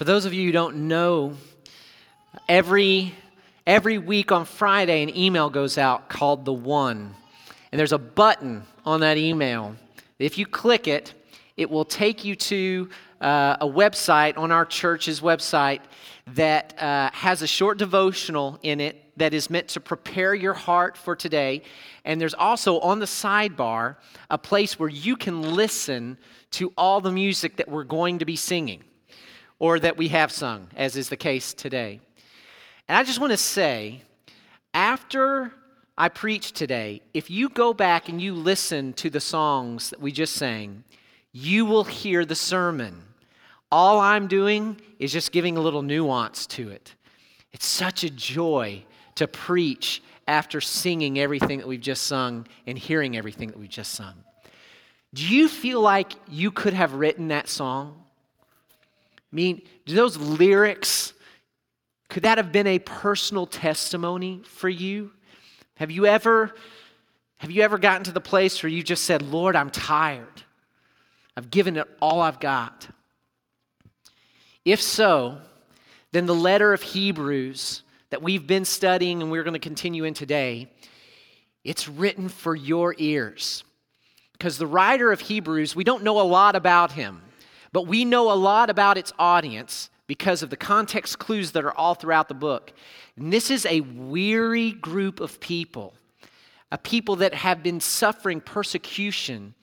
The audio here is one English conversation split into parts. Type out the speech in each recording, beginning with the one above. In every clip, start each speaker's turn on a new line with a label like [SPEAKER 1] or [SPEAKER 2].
[SPEAKER 1] For those of you who don't know, every, every week on Friday, an email goes out called The One. And there's a button on that email. If you click it, it will take you to uh, a website on our church's website that uh, has a short devotional in it that is meant to prepare your heart for today. And there's also on the sidebar a place where you can listen to all the music that we're going to be singing or that we have sung, as is the case today. And I just want to say, after I preach today, if you go back and you listen to the songs that we just sang, you will hear the sermon. All I'm doing is just giving a little nuance to it. It's such a joy to preach after singing everything that we've just sung and hearing everything that we've just sung. Do you feel like you could have written that song? I mean, do those lyrics, could that have been a personal testimony for you? Have you ever have you ever gotten to the place where you just said, "Lord, I'm tired. I've given it all I've got." If so, then the letter of Hebrews that we've been studying and we're going to continue in today, it's written for your ears. Because the writer of Hebrews, we don't know a lot about him. But we know a lot about its audience because of the context clues that are all throughout the book. And this is a weary group of people, a people that have been suffering persecution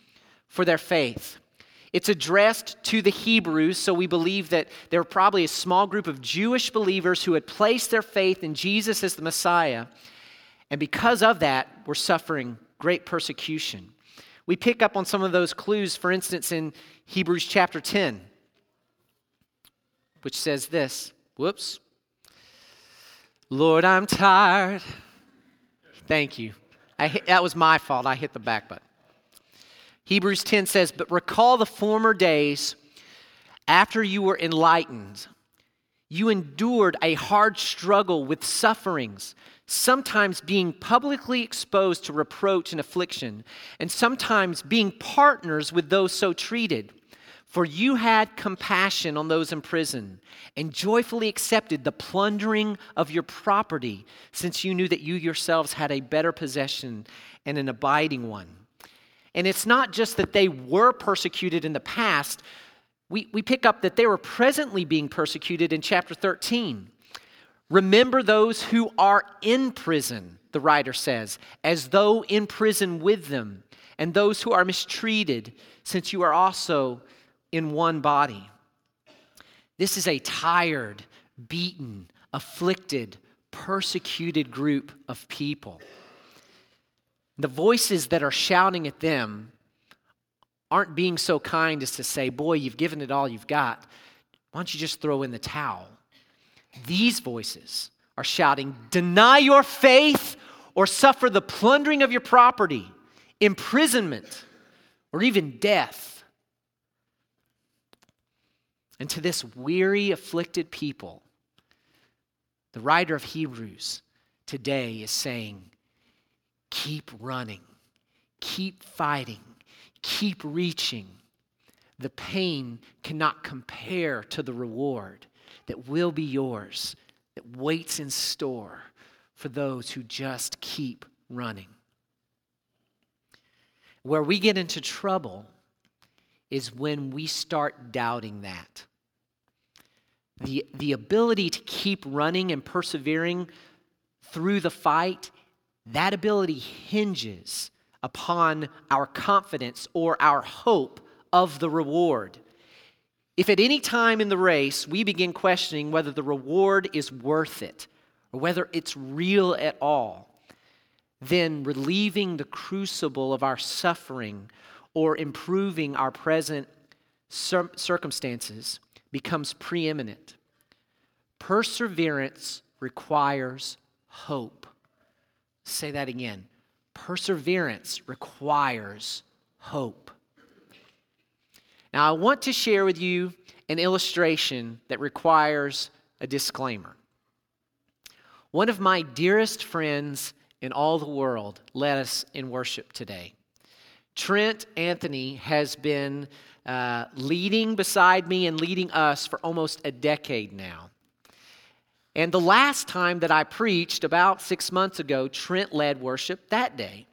[SPEAKER 1] for their faith. It's addressed to the Hebrews, so we believe that there were probably a small group of Jewish believers who had placed their faith in Jesus as the Messiah, and because of that, were suffering great persecution. We pick up on some of those clues, for instance, in Hebrews chapter 10, which says this Whoops. Lord, I'm tired. Thank you. I, that was my fault. I hit the back button. Hebrews 10 says, But recall the former days after you were enlightened. You endured a hard struggle with sufferings sometimes being publicly exposed to reproach and affliction, and sometimes being partners with those so treated. For you had compassion on those in prison and joyfully accepted the plundering of your property, since you knew that you yourselves had a better possession and an abiding one. And it's not just that they were persecuted in the past, we, we pick up that they were presently being persecuted in chapter 13. Remember those who are in prison, the writer says, as though in prison with them, and those who are mistreated, since you are also in one body. This is a tired, beaten, afflicted, persecuted group of people. The voices that are shouting at them aren't being so kind as to say, Boy, you've given it all you've got. Why don't you just throw in the towel? These voices are shouting, Deny your faith or suffer the plundering of your property, imprisonment, or even death. And to this weary, afflicted people, the writer of Hebrews today is saying, Keep running, keep fighting, keep reaching. The pain cannot compare to the reward that will be yours, that waits in store for those who just keep running. Where we get into trouble is when we start doubting that. The, the ability to keep running and persevering through the fight, that ability hinges upon our confidence or our hope of the reward. If at any time in the race we begin questioning whether the reward is worth it or whether it's real at all, then relieving the crucible of our suffering or improving our present circumstances becomes preeminent. Perseverance requires hope. Say that again. Perseverance requires hope. Now, I want to share with you an illustration that requires a disclaimer. One of my dearest friends in all the world led us in worship today. Trent Anthony has been uh, leading beside me and leading us for almost a decade now. And the last time that I preached, about six months ago, Trent led worship that day.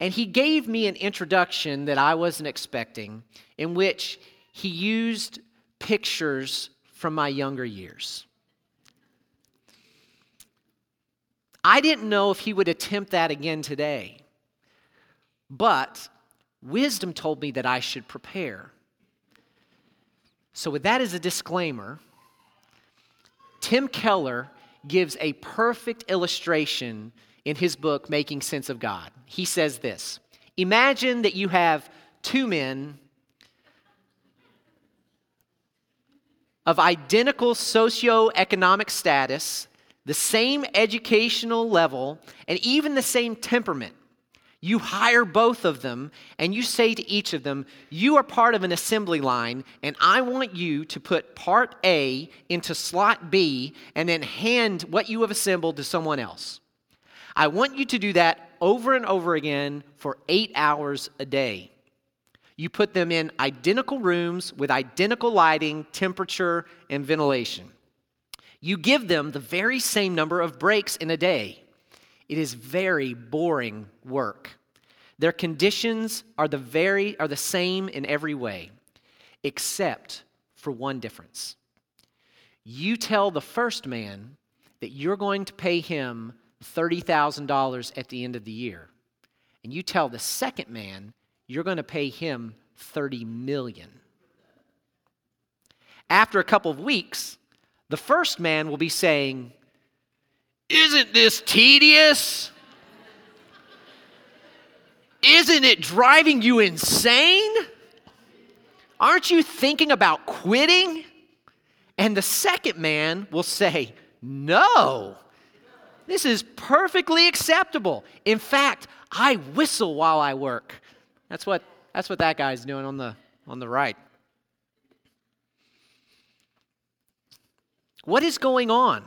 [SPEAKER 1] And he gave me an introduction that I wasn't expecting, in which he used pictures from my younger years. I didn't know if he would attempt that again today, but wisdom told me that I should prepare. So, with that as a disclaimer, Tim Keller gives a perfect illustration in his book, Making Sense of God. He says this Imagine that you have two men of identical socioeconomic status, the same educational level, and even the same temperament. You hire both of them and you say to each of them, You are part of an assembly line, and I want you to put part A into slot B and then hand what you have assembled to someone else. I want you to do that over and over again for eight hours a day. You put them in identical rooms with identical lighting, temperature, and ventilation. You give them the very same number of breaks in a day. It is very boring work. Their conditions are the very are the same in every way, except for one difference. You tell the first man that you're going to pay him $30,000 at the end of the year. And you tell the second man you're going to pay him 30 million. After a couple of weeks, the first man will be saying, Isn't this tedious? Isn't it driving you insane? Aren't you thinking about quitting? And the second man will say, No, this is perfectly acceptable. In fact, I whistle while I work. That's what, that's what that guy's doing on the, on the right. What is going on?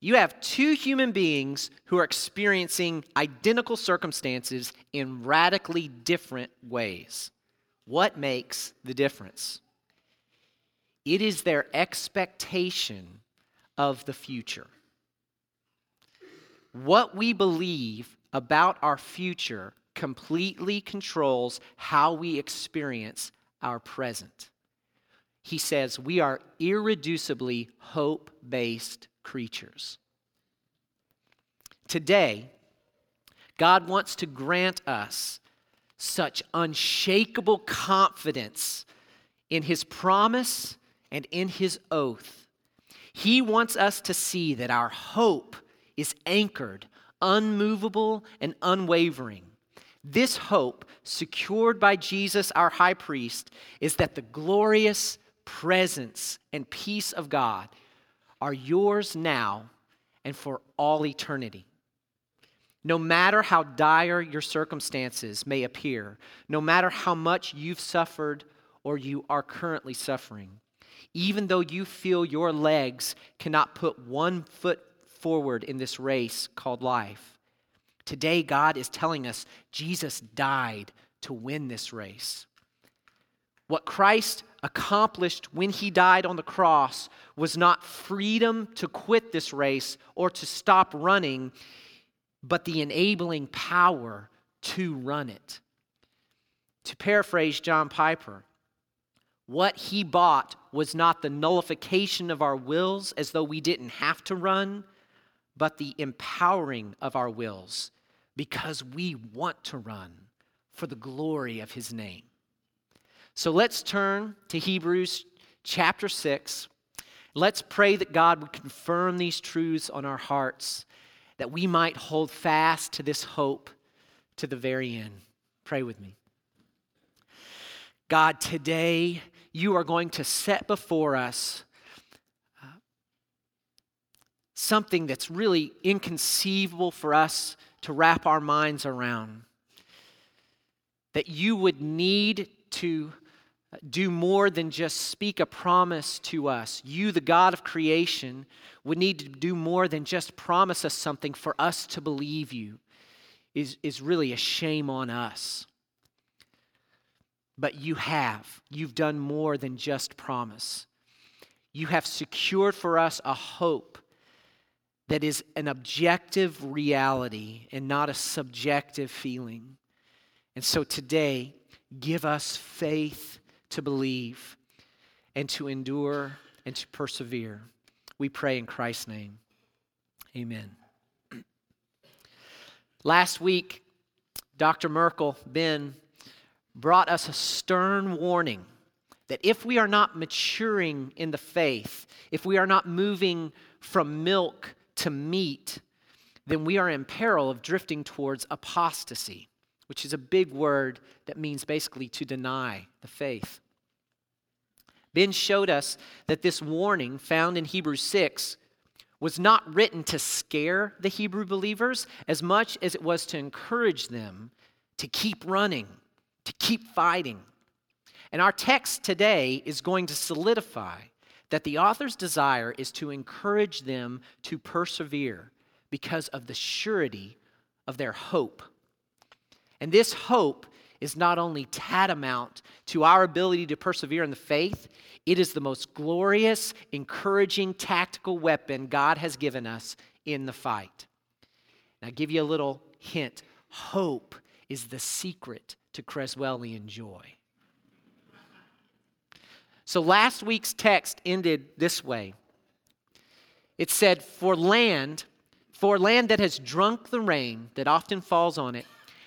[SPEAKER 1] You have two human beings who are experiencing identical circumstances in radically different ways. What makes the difference? It is their expectation of the future. What we believe about our future completely controls how we experience our present. He says we are irreducibly hope based creatures. Today, God wants to grant us such unshakable confidence in His promise and in His oath. He wants us to see that our hope is anchored, unmovable, and unwavering. This hope, secured by Jesus, our high priest, is that the glorious presence and peace of God are yours now and for all eternity. No matter how dire your circumstances may appear, no matter how much you've suffered or you are currently suffering, even though you feel your legs cannot put one foot forward in this race called life. Today, God is telling us Jesus died to win this race. What Christ accomplished when he died on the cross was not freedom to quit this race or to stop running, but the enabling power to run it. To paraphrase John Piper, what he bought was not the nullification of our wills as though we didn't have to run, but the empowering of our wills because we want to run for the glory of his name. So let's turn to Hebrews chapter 6. Let's pray that God would confirm these truths on our hearts, that we might hold fast to this hope to the very end. Pray with me. God, today you are going to set before us uh, something that's really inconceivable for us to wrap our minds around. That you would need to do more than just speak a promise to us. You, the God of creation, would need to do more than just promise us something for us to believe you, is, is really a shame on us. but you have. You've done more than just promise. You have secured for us a hope that is an objective reality and not a subjective feeling. And so today, give us faith to believe and to endure and to persevere. We pray in Christ's name. Amen. Last week, Dr. Merkel, Ben, brought us a stern warning that if we are not maturing in the faith, if we are not moving from milk to meat, then we are in peril of drifting towards apostasy, which is a big word that means basically to deny the faith. Ben showed us that this warning found in Hebrews 6 was not written to scare the Hebrew believers as much as it was to encourage them to keep running, to keep fighting. And our text today is going to solidify that the author's desire is to encourage them to persevere because of the surety of their hope. And this hope is not only tantamount to our ability to persevere in the faith, it is the most glorious, encouraging tactical weapon God has given us in the fight. Now, give you a little hint hope is the secret to Creswellian joy. So last week's text ended this way it said, For land, for land that has drunk the rain that often falls on it,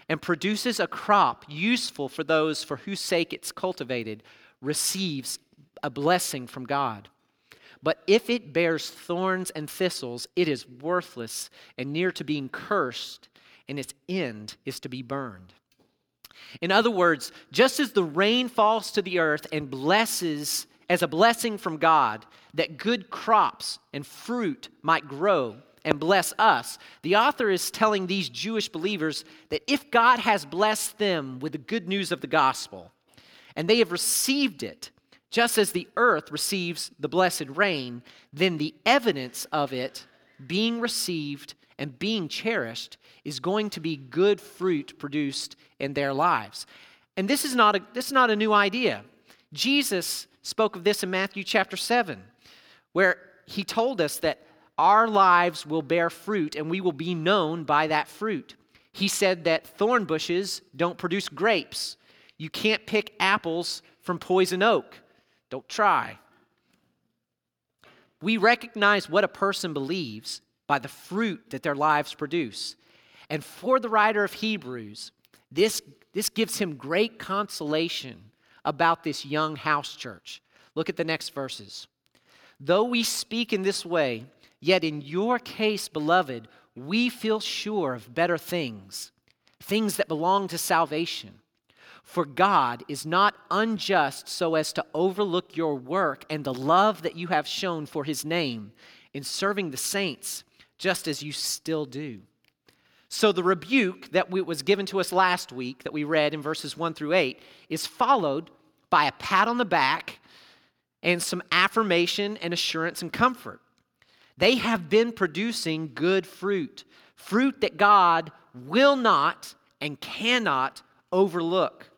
[SPEAKER 1] and produces a crop useful for those for whose sake it's cultivated, receives a blessing from God. But if it bears thorns and thistles, it is worthless and near to being cursed, and its end is to be burned. In other words, just as the rain falls to the earth and blesses as a blessing from God that good crops and fruit might grow and bless us, the author is telling these Jewish believers that if God has blessed them with the good news of the gospel and they have received it, just as the earth receives the blessed rain, then the evidence of it being received and being cherished is going to be good fruit produced in their lives. And this is not a, this is not a new idea. Jesus spoke of this in Matthew chapter 7, where he told us that our lives will bear fruit and we will be known by that fruit. He said that thorn bushes don't produce grapes. You can't pick apples from poison oak. Don't try. We recognize what a person believes by the fruit that their lives produce. And for the writer of Hebrews, this, this gives him great consolation about this young house church. Look at the next verses. Though we speak in this way, yet in your case, beloved, we feel sure of better things, things that belong to salvation. For God is not unjust so as to overlook your work and the love that you have shown for his name in serving the saints, just as you still do. So, the rebuke that was given to us last week, that we read in verses 1 through 8, is followed by a pat on the back and some affirmation and assurance and comfort. They have been producing good fruit, fruit that God will not and cannot overlook.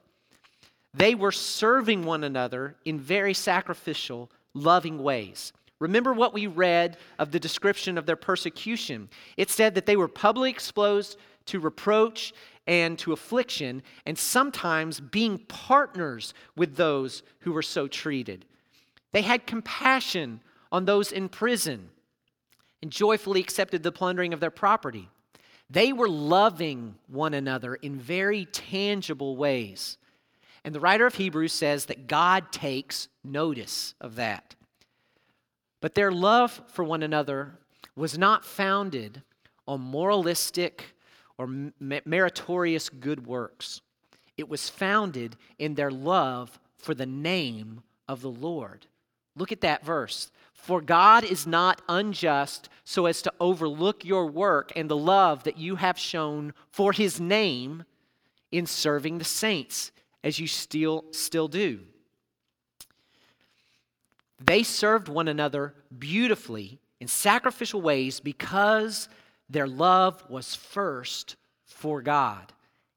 [SPEAKER 1] They were serving one another in very sacrificial, loving ways. Remember what we read of the description of their persecution. It said that they were publicly exposed to reproach and to affliction, and sometimes being partners with those who were so treated. They had compassion on those in prison and joyfully accepted the plundering of their property. They were loving one another in very tangible ways. And the writer of Hebrews says that God takes notice of that. But their love for one another was not founded on moralistic or meritorious good works. It was founded in their love for the name of the Lord. Look at that verse. For God is not unjust so as to overlook your work and the love that you have shown for his name in serving the saints, as you still, still do. They served one another beautifully in sacrificial ways because their love was first for God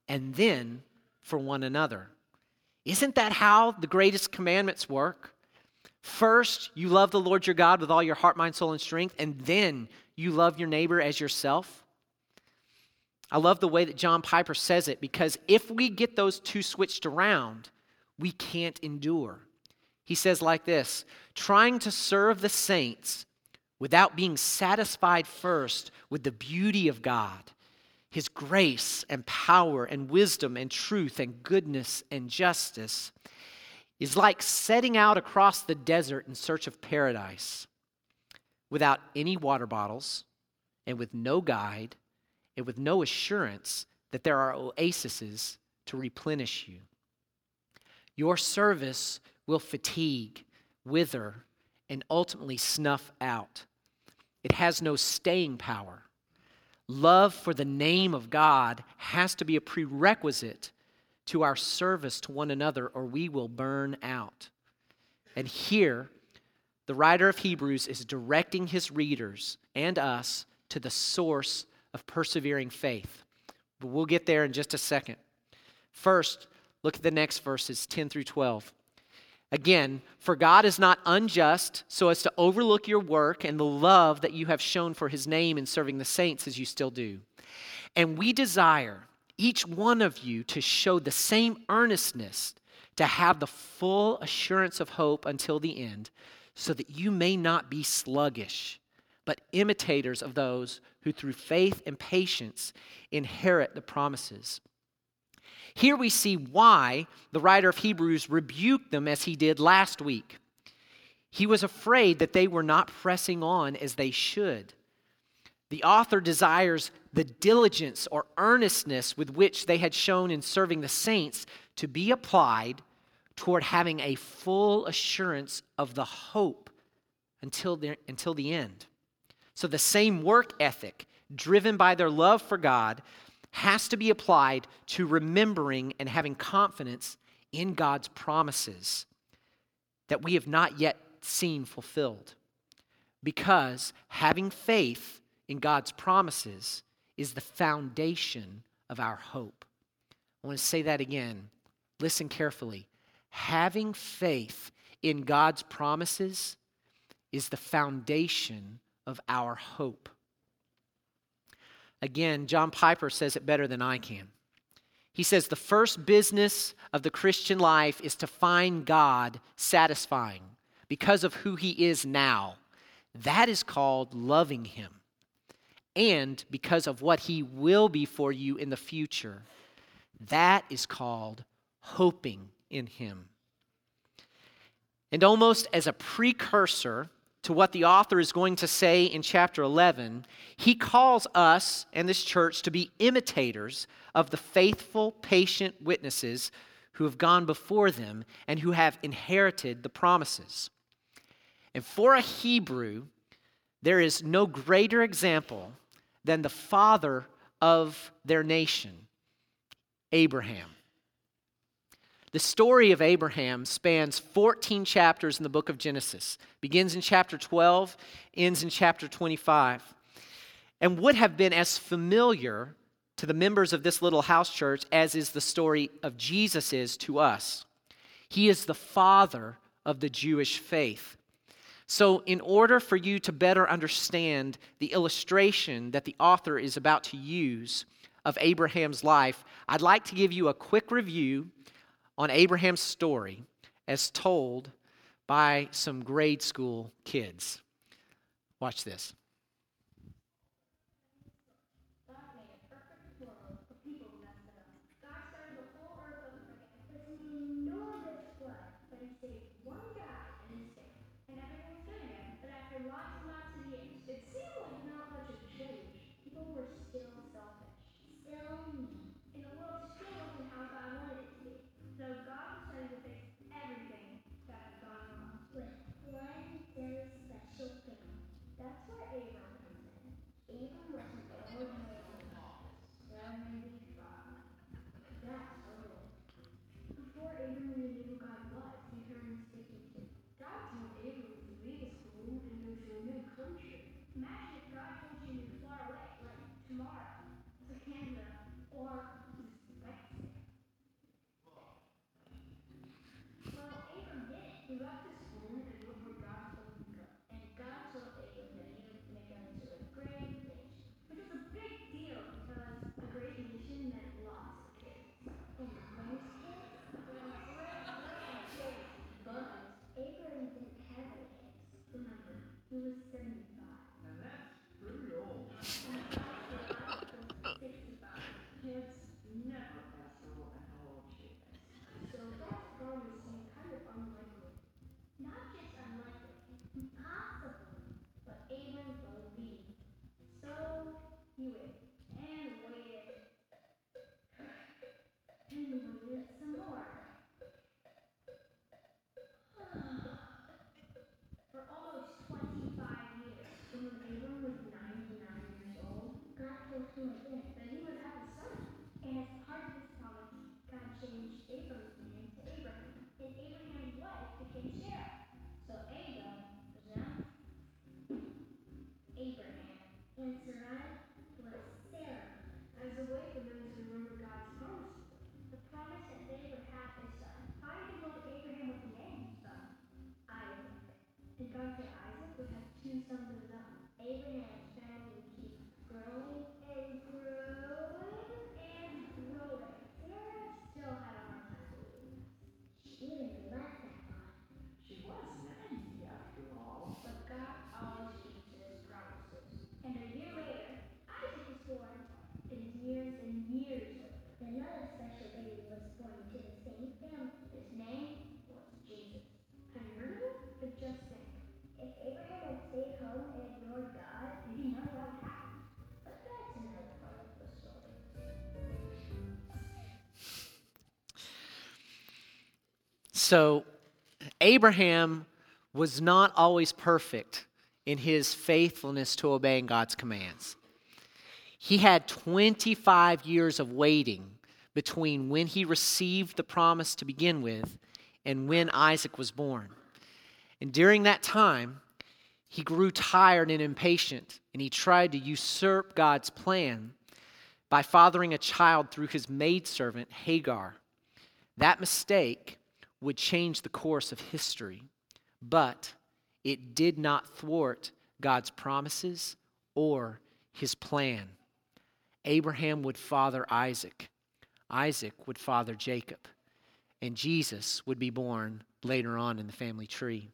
[SPEAKER 1] and then for one another. Isn't that how the greatest commandments work? First, you love the Lord your God with all your heart, mind, soul, and strength, and then you love your neighbor as yourself. I love the way that John Piper says it because if we get those two switched around, we can't endure. He says like this trying to serve the saints without being satisfied first with the beauty of God, His grace and power and wisdom and truth and goodness and justice is like setting out across the desert in search of paradise without any water bottles and with no guide and with no assurance that there are oases to replenish you. Your service will fatigue, wither, and ultimately snuff out. It has no staying power. Love for the name of God has to be a prerequisite to our service to one another, or we will burn out. And here, the writer of Hebrews is directing his readers and us to the source of persevering faith. But we'll get there in just a second. First, look at the next verses 10 through 12. Again, for God is not unjust so as to overlook your work and the love that you have shown for his name in serving the saints as you still do. And we desire each one of you to show the same earnestness, to have the full assurance of hope until the end, so that you may not be sluggish, but imitators of those who through faith and patience inherit the promises. Here we see why the writer of Hebrews rebuked them as he did last week. He was afraid that they were not pressing on as they should. The author desires the diligence or earnestness with which they had shown in serving the saints to be applied toward having a full assurance of the hope until the, until the end. So, the same work ethic driven by their love for God has to be applied to remembering and having confidence in God's promises that we have not yet seen fulfilled. Because having faith in God's promises is the foundation of our hope. I want to say that again. Listen carefully. Having faith in God's promises is the foundation of our hope. Again, John Piper says it better than I can. He says the first business of the Christian life is to find God satisfying because of who he is now. That is called loving him and because of what he will be for you in the future. That is called hoping in him. And almost as a precursor to what the author is going to say in chapter 11, he calls us and this church to be imitators of the faithful, patient witnesses who have gone before them and who have inherited the promises. And for a Hebrew, there is no greater example than the father of their nation, Abraham. The story of Abraham spans 14 chapters in the book of Genesis, begins in chapter 12, ends in chapter 25, and would have been as familiar to the members of this little house church as is the story of Jesus is to us. He is the father of the Jewish faith. So, in order for you to better understand the illustration that the author is about to use of Abraham's life, I'd like to give you a quick review on Abraham's story as told by some grade school kids. Watch this. Thanks, So, Abraham was not always perfect in his faithfulness to obeying God's commands. He had 25 years of waiting between when he received the promise to begin with and when Isaac was born. And during that time, he grew tired and impatient, and he tried to usurp God's plan by fathering a child through his maidservant, Hagar. That mistake would change the course of history, but it did not thwart God's promises or his plan. Abraham would father Isaac, Isaac would father Jacob, and Jesus would be born later on in the family tree.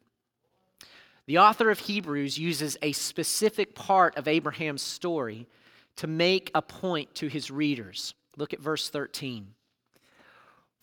[SPEAKER 1] The author of Hebrews uses a specific part of Abraham's story to make a point to his readers. Look at verse 13.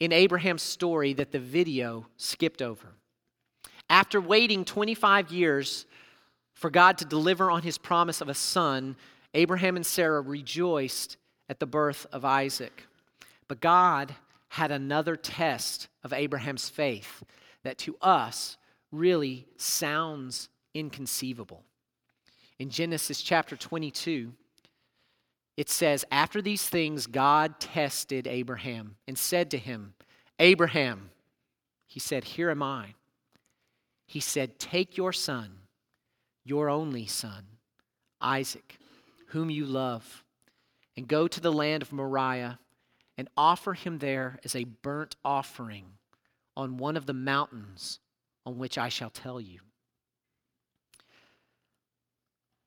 [SPEAKER 1] in Abraham's story that the video skipped over. After waiting 25 years for God to deliver on his promise of a son, Abraham and Sarah rejoiced at the birth of Isaac. But God had another test of Abraham's faith that to us really sounds inconceivable. In Genesis chapter 22, it says, After these things, God tested Abraham and said to him, Abraham, he said, Here am I. He said, Take your son, your only son, Isaac, whom you love, and go to the land of Moriah and offer him there as a burnt offering on one of the mountains on which I shall tell you.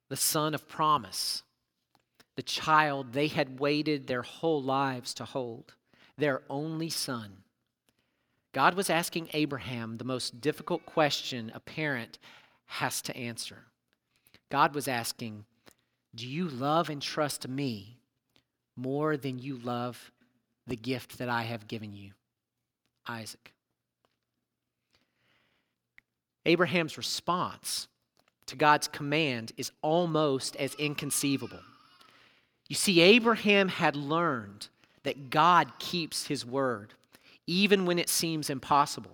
[SPEAKER 1] The son of promise, the child they had waited their whole lives to hold, their only son. God was asking Abraham the most difficult question a parent has to answer. God was asking, Do you love and trust me more than you love the gift that I have given you, Isaac. Abraham's response to God's command is almost as inconceivable. You see, Abraham had learned that God keeps his word, even when it seems impossible.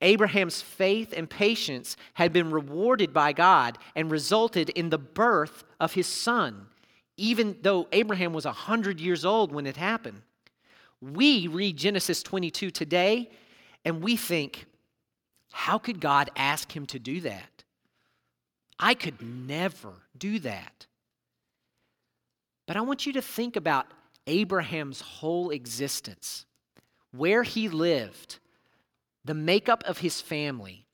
[SPEAKER 1] Abraham's faith and patience had been rewarded by God and resulted in the birth of his son, even though Abraham was 100 years old when it happened. We read Genesis 22 today and we think, how could God ask him to do that? I could never do that. But I want you to think about Abraham's whole existence, where he lived, the makeup of his family,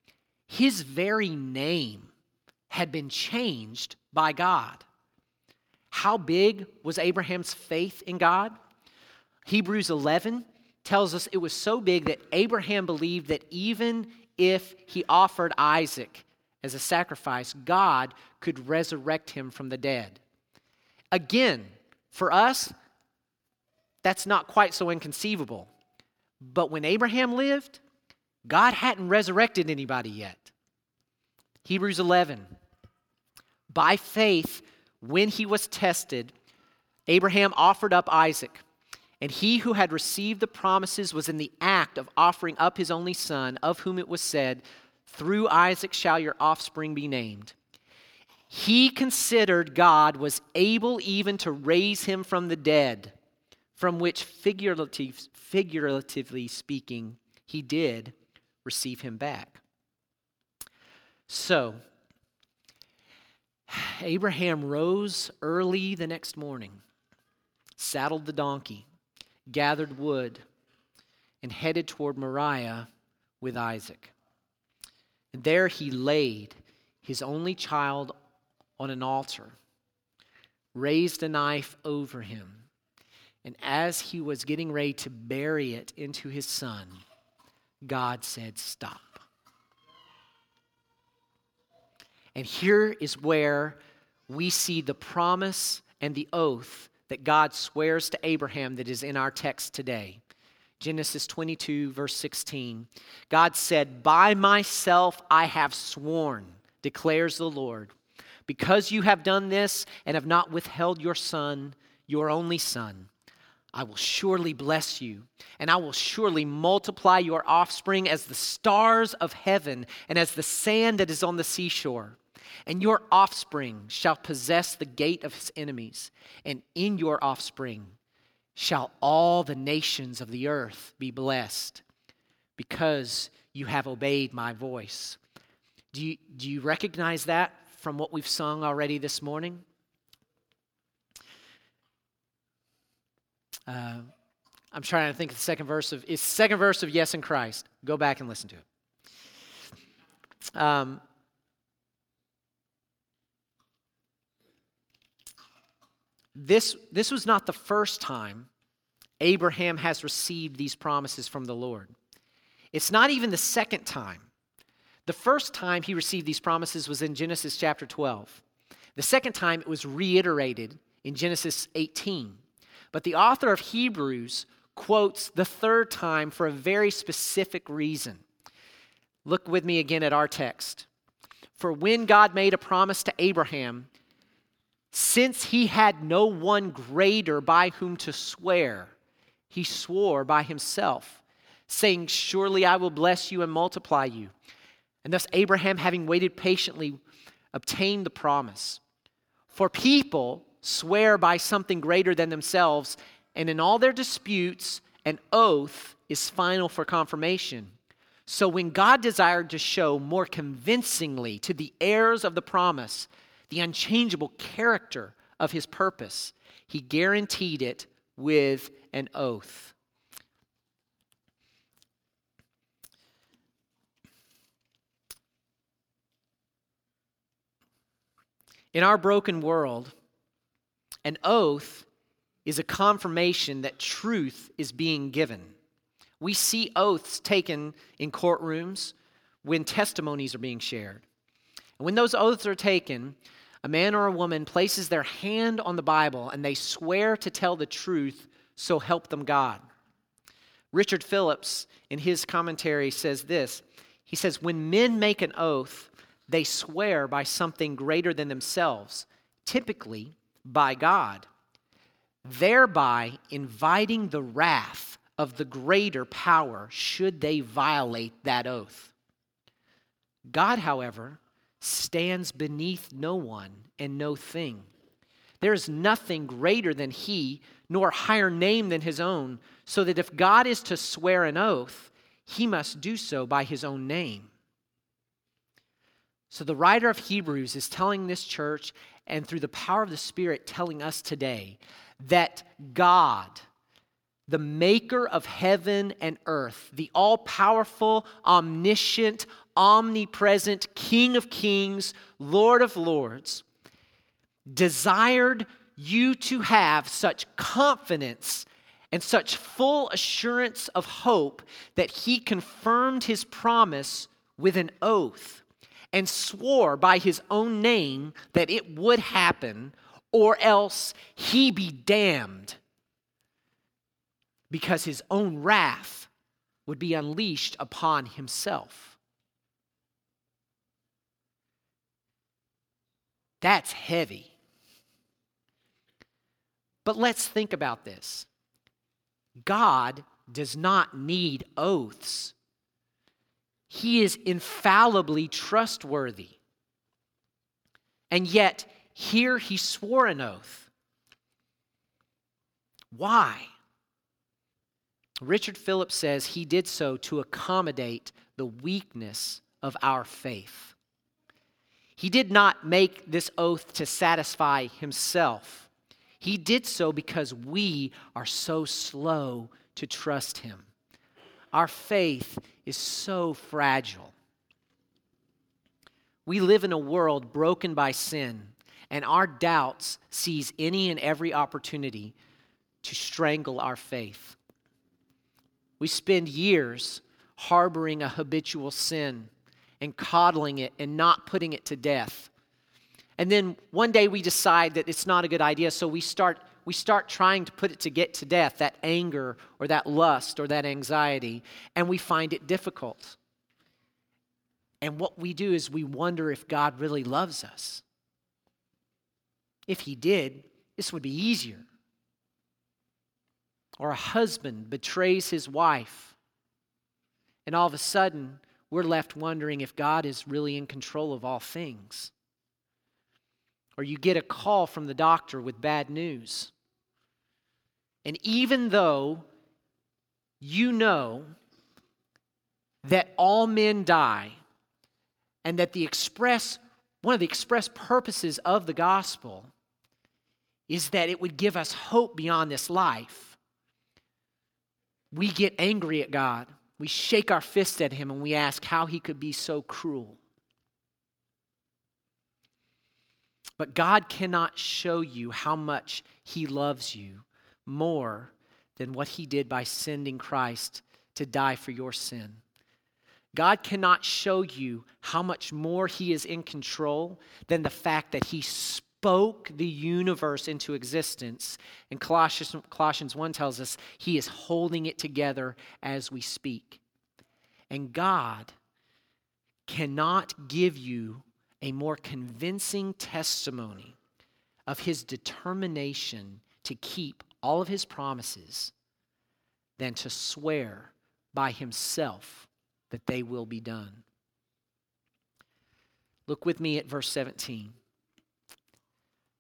[SPEAKER 1] his very name had been changed by God. How big was Abraham's faith in God? Hebrews 11 tells us it was so big that Abraham believed that even if he offered Isaac as a sacrifice, God could resurrect him from the dead. Again, for us, that's not quite so inconceivable. But when Abraham lived, God hadn't resurrected anybody yet. Hebrews 11. By faith, when he was tested, Abraham offered up Isaac. And he who had received the promises was in the act of offering up his only son, of whom it was said, Through Isaac shall your offspring be named. He considered God was able even to raise him from the dead, from which, figuratively speaking, he did receive him back. So, Abraham rose early the next morning, saddled the donkey, gathered wood, and headed toward Moriah with Isaac. There he laid his only child on an altar, raised a knife over him, and as he was getting ready to bury it into his son, God said, Stop. And here is where we see the promise and the oath that God swears to Abraham that is in our text today. Genesis 22, verse 16. God said, By myself I have sworn, declares the Lord, because you have done this and have not withheld your son, your only son. I will surely bless you, and I will surely multiply your offspring as the stars of heaven and as the sand that is on the seashore. And your offspring shall possess the gate of his enemies, and in your offspring shall all the nations of the earth be blessed, because you have obeyed my voice. Do you, do you recognize that from what we've sung already this morning? Uh, I'm trying to think of the second verse of it's second verse of Yes in Christ. Go back and listen to it. Um, this, this was not the first time Abraham has received these promises from the Lord. It's not even the second time. The first time he received these promises was in Genesis chapter 12. The second time it was reiterated in Genesis 18. But the author of Hebrews quotes the third time for a very specific reason. Look with me again at our text. For when God made a promise to Abraham, since he had no one greater by whom to swear, he swore by himself, saying, Surely I will bless you and multiply you. And thus Abraham, having waited patiently, obtained the promise. For people swear by something greater than themselves, and in all their disputes, an oath is final for confirmation. So when God desired to show more convincingly to the heirs of the promise the unchangeable character of his purpose, he guaranteed it with an oath. In our broken world, an oath is a confirmation that truth is being given. We see oaths taken in courtrooms when testimonies are being shared. And when those oaths are taken, a man or a woman places their hand on the Bible and they swear to tell the truth, so help them God. Richard Phillips, in his commentary, says this He says, When men make an oath, they swear by something greater than themselves, typically by God, thereby inviting the wrath of the greater power should they violate that oath. God, however, stands beneath no one and no thing. There is nothing greater than he, nor higher name than his own, so that if God is to swear an oath, he must do so by his own name. So the writer of Hebrews is telling this church and through the power of the Spirit telling us today that God, the maker of heaven and earth, the all powerful, omniscient, omnipresent King of kings, Lord of lords, desired you to have such confidence and such full assurance of hope that he confirmed his promise with an oath and swore by his own name that it would happen, or else he be damned, because his own wrath would be unleashed upon himself. That's heavy. But let's think about this God does not need oaths he is infallibly trustworthy. And yet, here he swore an oath. Why? Richard Phillips says he did so to accommodate the weakness of our faith. He did not make this oath to satisfy himself. He did so because we are so slow to trust him. Our faith is so fragile. We live in a world broken by sin, and our doubts seize any and every opportunity to strangle our faith. We spend years harboring a habitual sin and coddling it and not putting it to death. And then one day we decide that it's not a good idea, so we start we start trying to put it to get to death, that anger or that lust or that anxiety, and we find it difficult. And what we do is we wonder if God really loves us. If He did, this would be easier. Or a husband betrays his wife, and all of a sudden, we're left wondering if God is really in control of all things. Or you get a call from the doctor with bad news. And even though you know that all men die and that the express one of the express purposes of the gospel is that it would give us hope beyond this life. We get angry at God. We shake our fist at him and we ask how he could be so cruel. But God cannot show you how much he loves you more than what he did by sending Christ to die for your sin. God cannot show you how much more he is in control than the fact that he spoke the universe into existence. And Colossians, Colossians 1 tells us he is holding it together as we speak. And God cannot give you a more convincing testimony of his determination to keep all of his promises than to swear by himself that they will be done. Look with me at verse 17.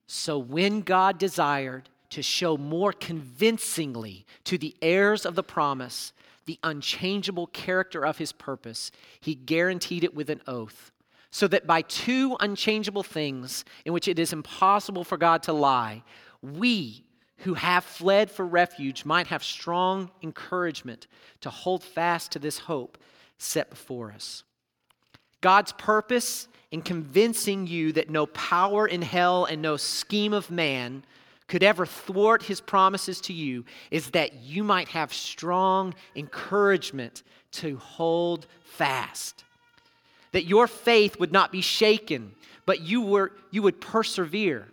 [SPEAKER 1] So when God desired to show more convincingly to the heirs of the promise the unchangeable character of his purpose, he guaranteed it with an oath, so that by two unchangeable things in which it is impossible for God to lie, we who have fled for refuge might have strong encouragement to hold fast to this hope set before us. God's purpose in convincing you that no power in hell and no scheme of man could ever thwart his promises to you is that you might have strong encouragement to hold fast. That your faith would not be shaken, but you, were, you would persevere.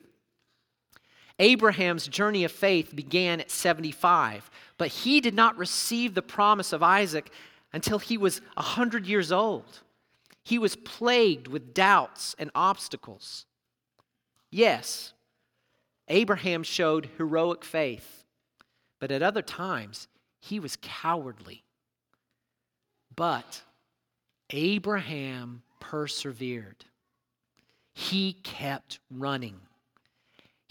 [SPEAKER 1] Abraham's journey of faith began at 75, but he did not receive the promise of Isaac until he was 100 years old. He was plagued with doubts and obstacles. Yes, Abraham showed heroic faith, but at other times he was cowardly. But Abraham persevered, he kept running.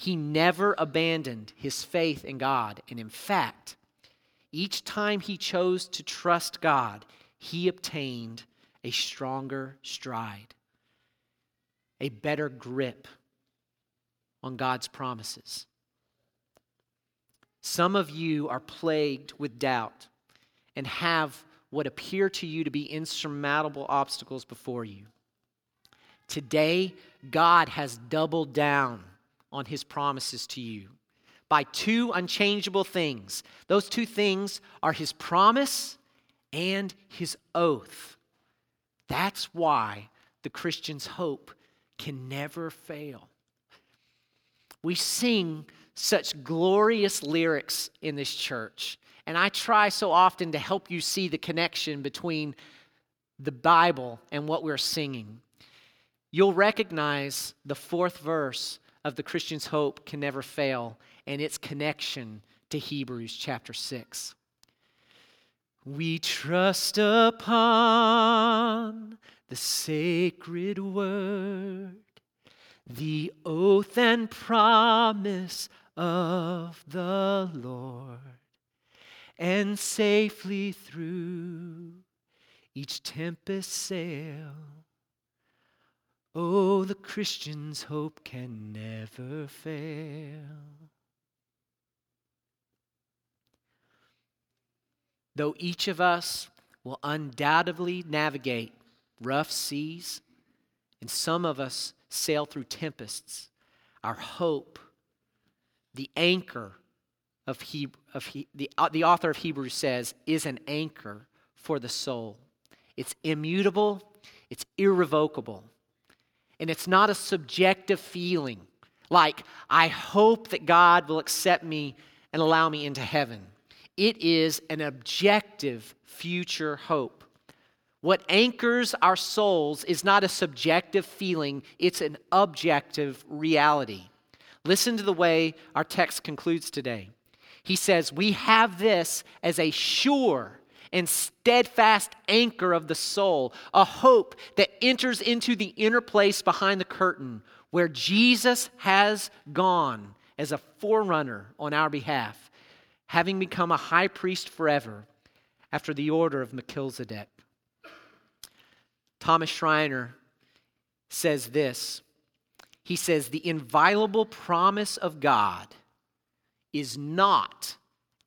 [SPEAKER 1] He never abandoned his faith in God. And in fact, each time he chose to trust God, he obtained a stronger stride, a better grip on God's promises. Some of you are plagued with doubt and have what appear to you to be insurmountable obstacles before you. Today, God has doubled down on his promises to you by two unchangeable things. Those two things are his promise and his oath. That's why the Christian's hope can never fail. We sing such glorious lyrics in this church, and I try so often to help you see the connection between the Bible and what we're singing. You'll recognize the fourth verse of the Christian's hope can never fail and its connection to Hebrews chapter 6. We trust upon the sacred word, the oath and promise of the Lord, and safely through each tempest sail Oh, the Christian's hope can never fail. Though each of us will undoubtedly navigate rough seas, and some of us sail through tempests, our hope, the anchor of, he, of he, the, uh, the author of Hebrews says, is an anchor for the soul. It's immutable, it's irrevocable, and it's not a subjective feeling like, I hope that God will accept me and allow me into heaven. It is an objective future hope. What anchors our souls is not a subjective feeling, it's an objective reality. Listen to the way our text concludes today. He says, We have this as a sure and steadfast anchor of the soul, a hope that enters into the inner place behind the curtain where Jesus has gone as a forerunner on our behalf, having become a high priest forever after the order of Melchizedek. Thomas Schreiner says this He says, The inviolable promise of God is not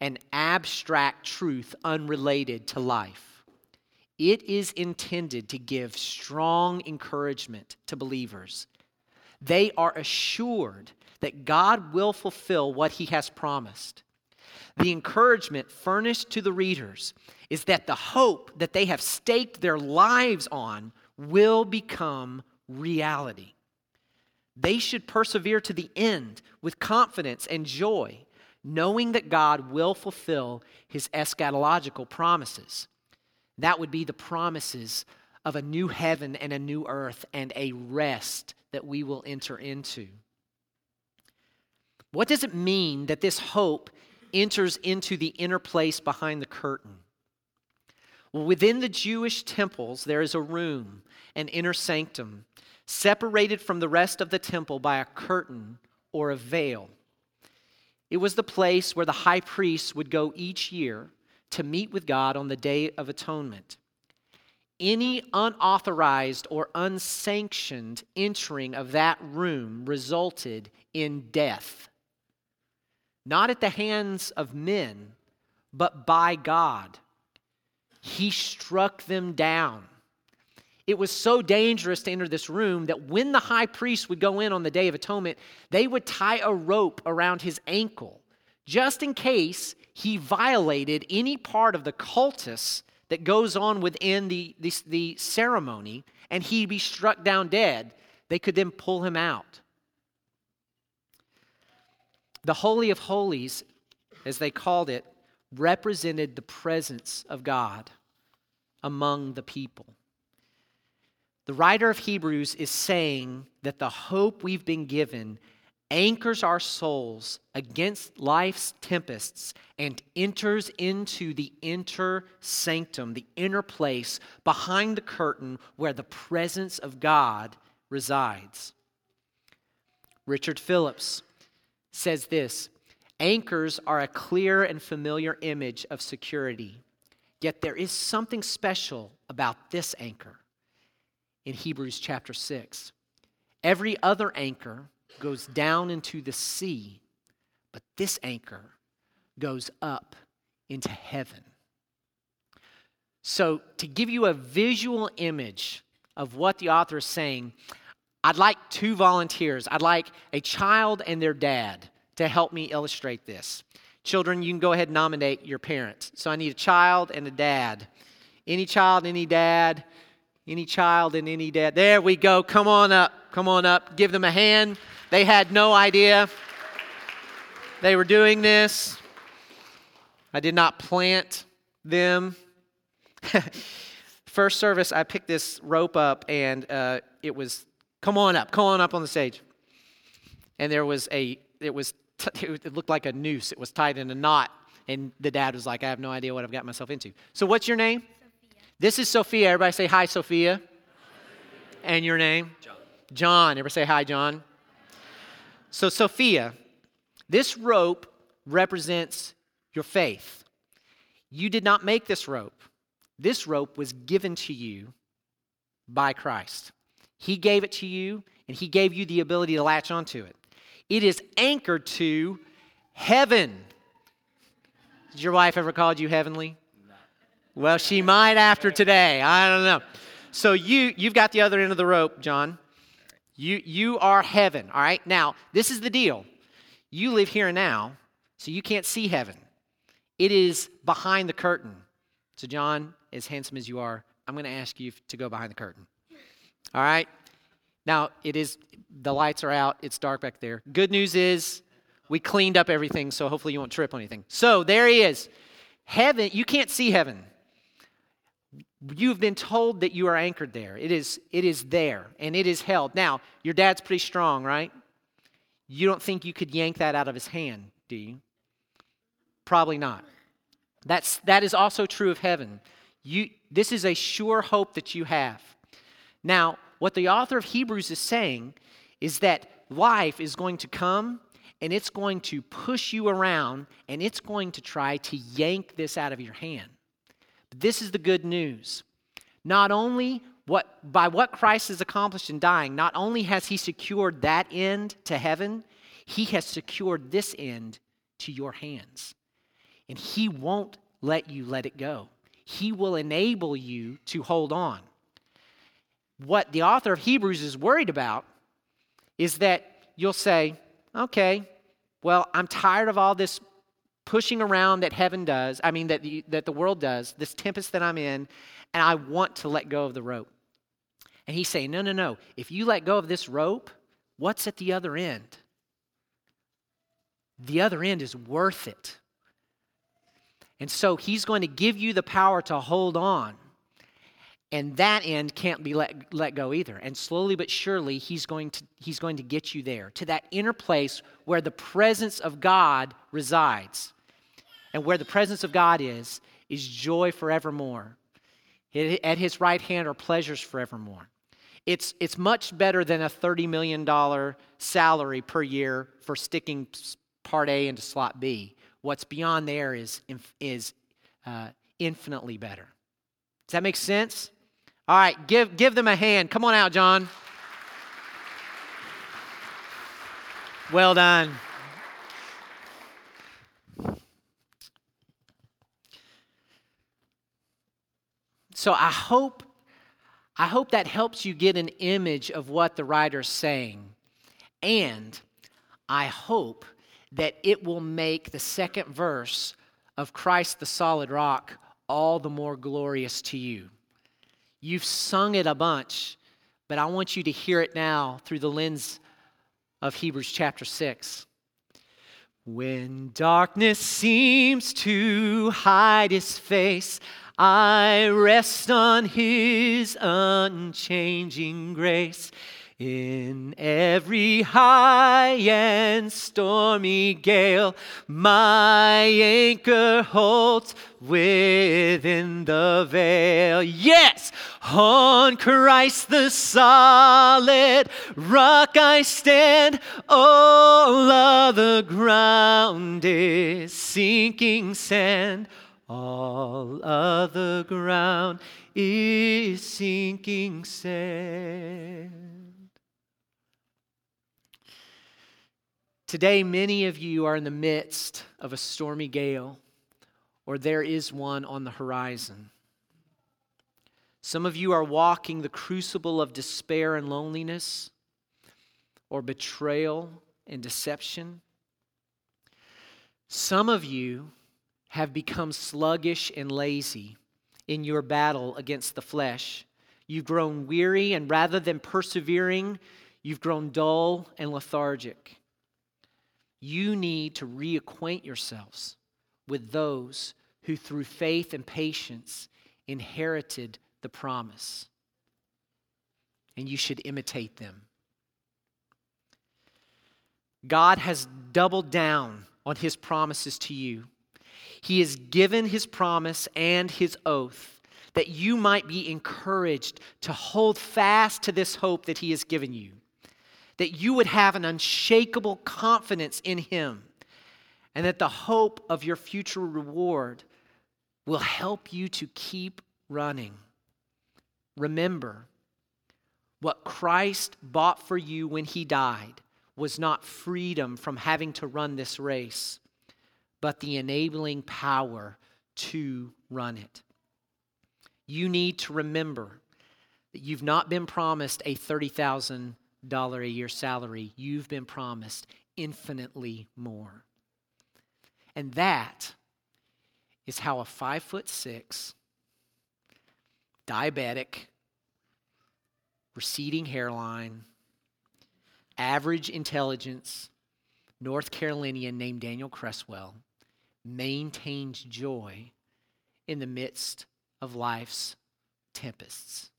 [SPEAKER 1] an abstract truth unrelated to life. It is intended to give strong encouragement to believers. They are assured that God will fulfill what He has promised. The encouragement furnished to the readers is that the hope that they have staked their lives on will become reality. They should persevere to the end with confidence and joy, knowing that God will fulfill his eschatological promises. That would be the promises of a new heaven and a new earth and a rest that we will enter into. What does it mean that this hope enters into the inner place behind the curtain? Well, within the Jewish temples, there is a room, an inner sanctum, separated from the rest of the temple by a curtain or a veil. It was the place where the high priest would go each year to meet with God on the Day of Atonement. Any unauthorized or unsanctioned entering of that room resulted in death not at the hands of men, but by God. He struck them down. It was so dangerous to enter this room that when the high priest would go in on the Day of Atonement, they would tie a rope around his ankle just in case he violated any part of the cultus that goes on within the, the, the ceremony and he'd be struck down dead. They could then pull him out. The Holy of Holies, as they called it, represented the presence of God among the people. The writer of Hebrews is saying that the hope we've been given anchors our souls against life's tempests and enters into the inner sanctum, the inner place behind the curtain where the presence of God resides. Richard Phillips says this Anchors are a clear and familiar image of security, yet there is something special about this anchor in Hebrews chapter 6. Every other anchor goes down into the sea, but this anchor goes up into heaven. So, to give you a visual image of what the author is saying, I'd like two volunteers. I'd like a child and their dad to help me illustrate this. Children, you can go ahead and nominate your parents. So I need a child and a dad. Any child, any dad, any child and any dad. There we go. Come on up. Come on up. Give them a hand. They had no idea they were doing this. I did not plant them. First service, I picked this rope up and uh, it was Come on up, come on up on the stage. And there was a, it was, it looked like a noose. It was tied in a knot. And the dad was like, I have no idea what I've got myself into. So what's your name? This is Sophia. Everybody say hi, Sophia. And your name?
[SPEAKER 2] John.
[SPEAKER 1] John. Everybody say hi, John. So, Sophia, this rope represents your faith. You did not make this rope. This rope was given to you by Christ. He gave it to you, and He gave you the ability to latch onto it. It is anchored to heaven. Did your wife ever called you heavenly? Well, she might after today. I don't know. So you you've got the other end of the rope, John. You you are heaven. All right. Now this is the deal. You live here and now, so you can't see heaven. It is behind the curtain. So John, as handsome as you are, I'm going to ask you to go behind the curtain. All right. Now it is the lights are out. It's dark back there. Good news is we cleaned up everything, so hopefully you won't trip on anything. So there he is. Heaven, you can't see heaven. You've been told that you are anchored there. It is, it is there and it is held. Now, your dad's pretty strong, right? You don't think you could yank that out of his hand, do you? Probably not. That's, that is also true of heaven. You, this is a sure hope that you have. Now, what the author of Hebrews is saying is that life is going to come and it's going to push you around and it's going to try to yank this out of your hand. This is the good news. Not only what, by what Christ has accomplished in dying, not only has he secured that end to heaven, he has secured this end to your hands. And he won't let you let it go. He will enable you to hold on. What the author of Hebrews is worried about is that you'll say, okay, well, I'm tired of all this pushing around that heaven does, I mean, that the, that the world does, this tempest that I'm in, and I want to let go of the rope. And he's saying, no, no, no. If you let go of this rope, what's at the other end? The other end is worth it. And so he's going to give you the power to hold on. And that end can't be let, let go either. And slowly but surely, he's going, to, he's going to get you there, to that inner place where the presence of God resides. And where the presence of God is, is joy forevermore. At his right hand are pleasures forevermore. It's, it's much better than a $30 million salary per year for sticking part A into slot B. What's beyond there is, is uh, infinitely better. Does that make sense? All right, give, give them a hand. Come on out, John. Well done. So I hope I hope that helps you get an image of what the writer's saying. And I hope that it will make the second verse of Christ the solid rock all the more glorious to you. You've sung it a bunch, but I want you to hear it now through the lens of Hebrews chapter 6. When darkness seems to hide his face, I rest on his unchanging grace. In every high and stormy gale, my anchor holds within the veil. Yes, on Christ the solid rock I stand. All other ground is sinking sand. All other ground is sinking sand. Today, many of you are in the midst of a stormy gale, or there is one on the horizon. Some of you are walking the crucible of despair and loneliness, or betrayal and deception. Some of you have become sluggish and lazy in your battle against the flesh. You've grown weary, and rather than persevering, you've grown dull and lethargic you need to reacquaint yourselves with those who, through faith and patience, inherited the promise. And you should imitate them. God has doubled down on his promises to you. He has given his promise and his oath that you might be encouraged to hold fast to this hope that he has given you that you would have an unshakable confidence in Him, and that the hope of your future reward will help you to keep running. Remember, What Christ bought for you when he died was not freedom from having to run this race, but the enabling power to run it. You need to remember that you've not been promised a $30,000 a year salary, you've been promised infinitely more. And that is how a five foot six, diabetic, receding hairline, average intelligence, North Carolinian named Daniel Cresswell maintains joy in the midst of life's tempests.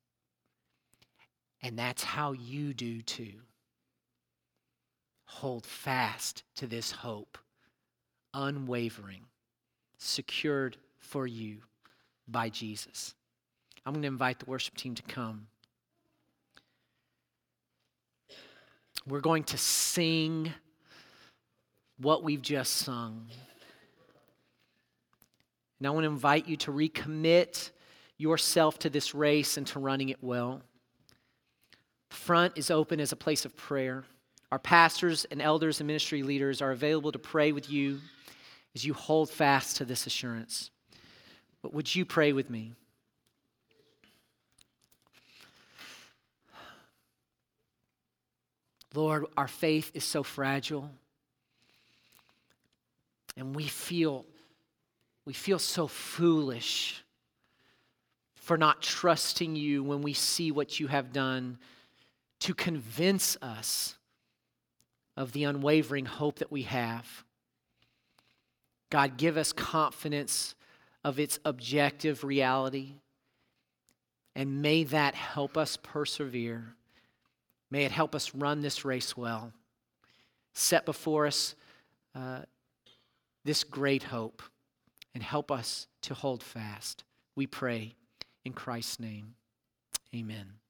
[SPEAKER 1] And that's how you do too. Hold fast to this hope, unwavering, secured for you by Jesus. I'm going to invite the worship team to come. We're going to sing what we've just sung. And I want to invite you to recommit yourself to this race and to running it well. Front is open as a place of prayer. Our pastors and elders and ministry leaders are available to pray with you as you hold fast to this assurance. But would you pray with me? Lord, our faith is so fragile. And we feel we feel so foolish for not trusting you when we see what you have done to convince us of the unwavering hope that we have. God, give us confidence of its objective reality, and may that help us persevere. May it help us run this race well. Set before us uh, this great hope and help us to hold fast. We pray in Christ's name. Amen.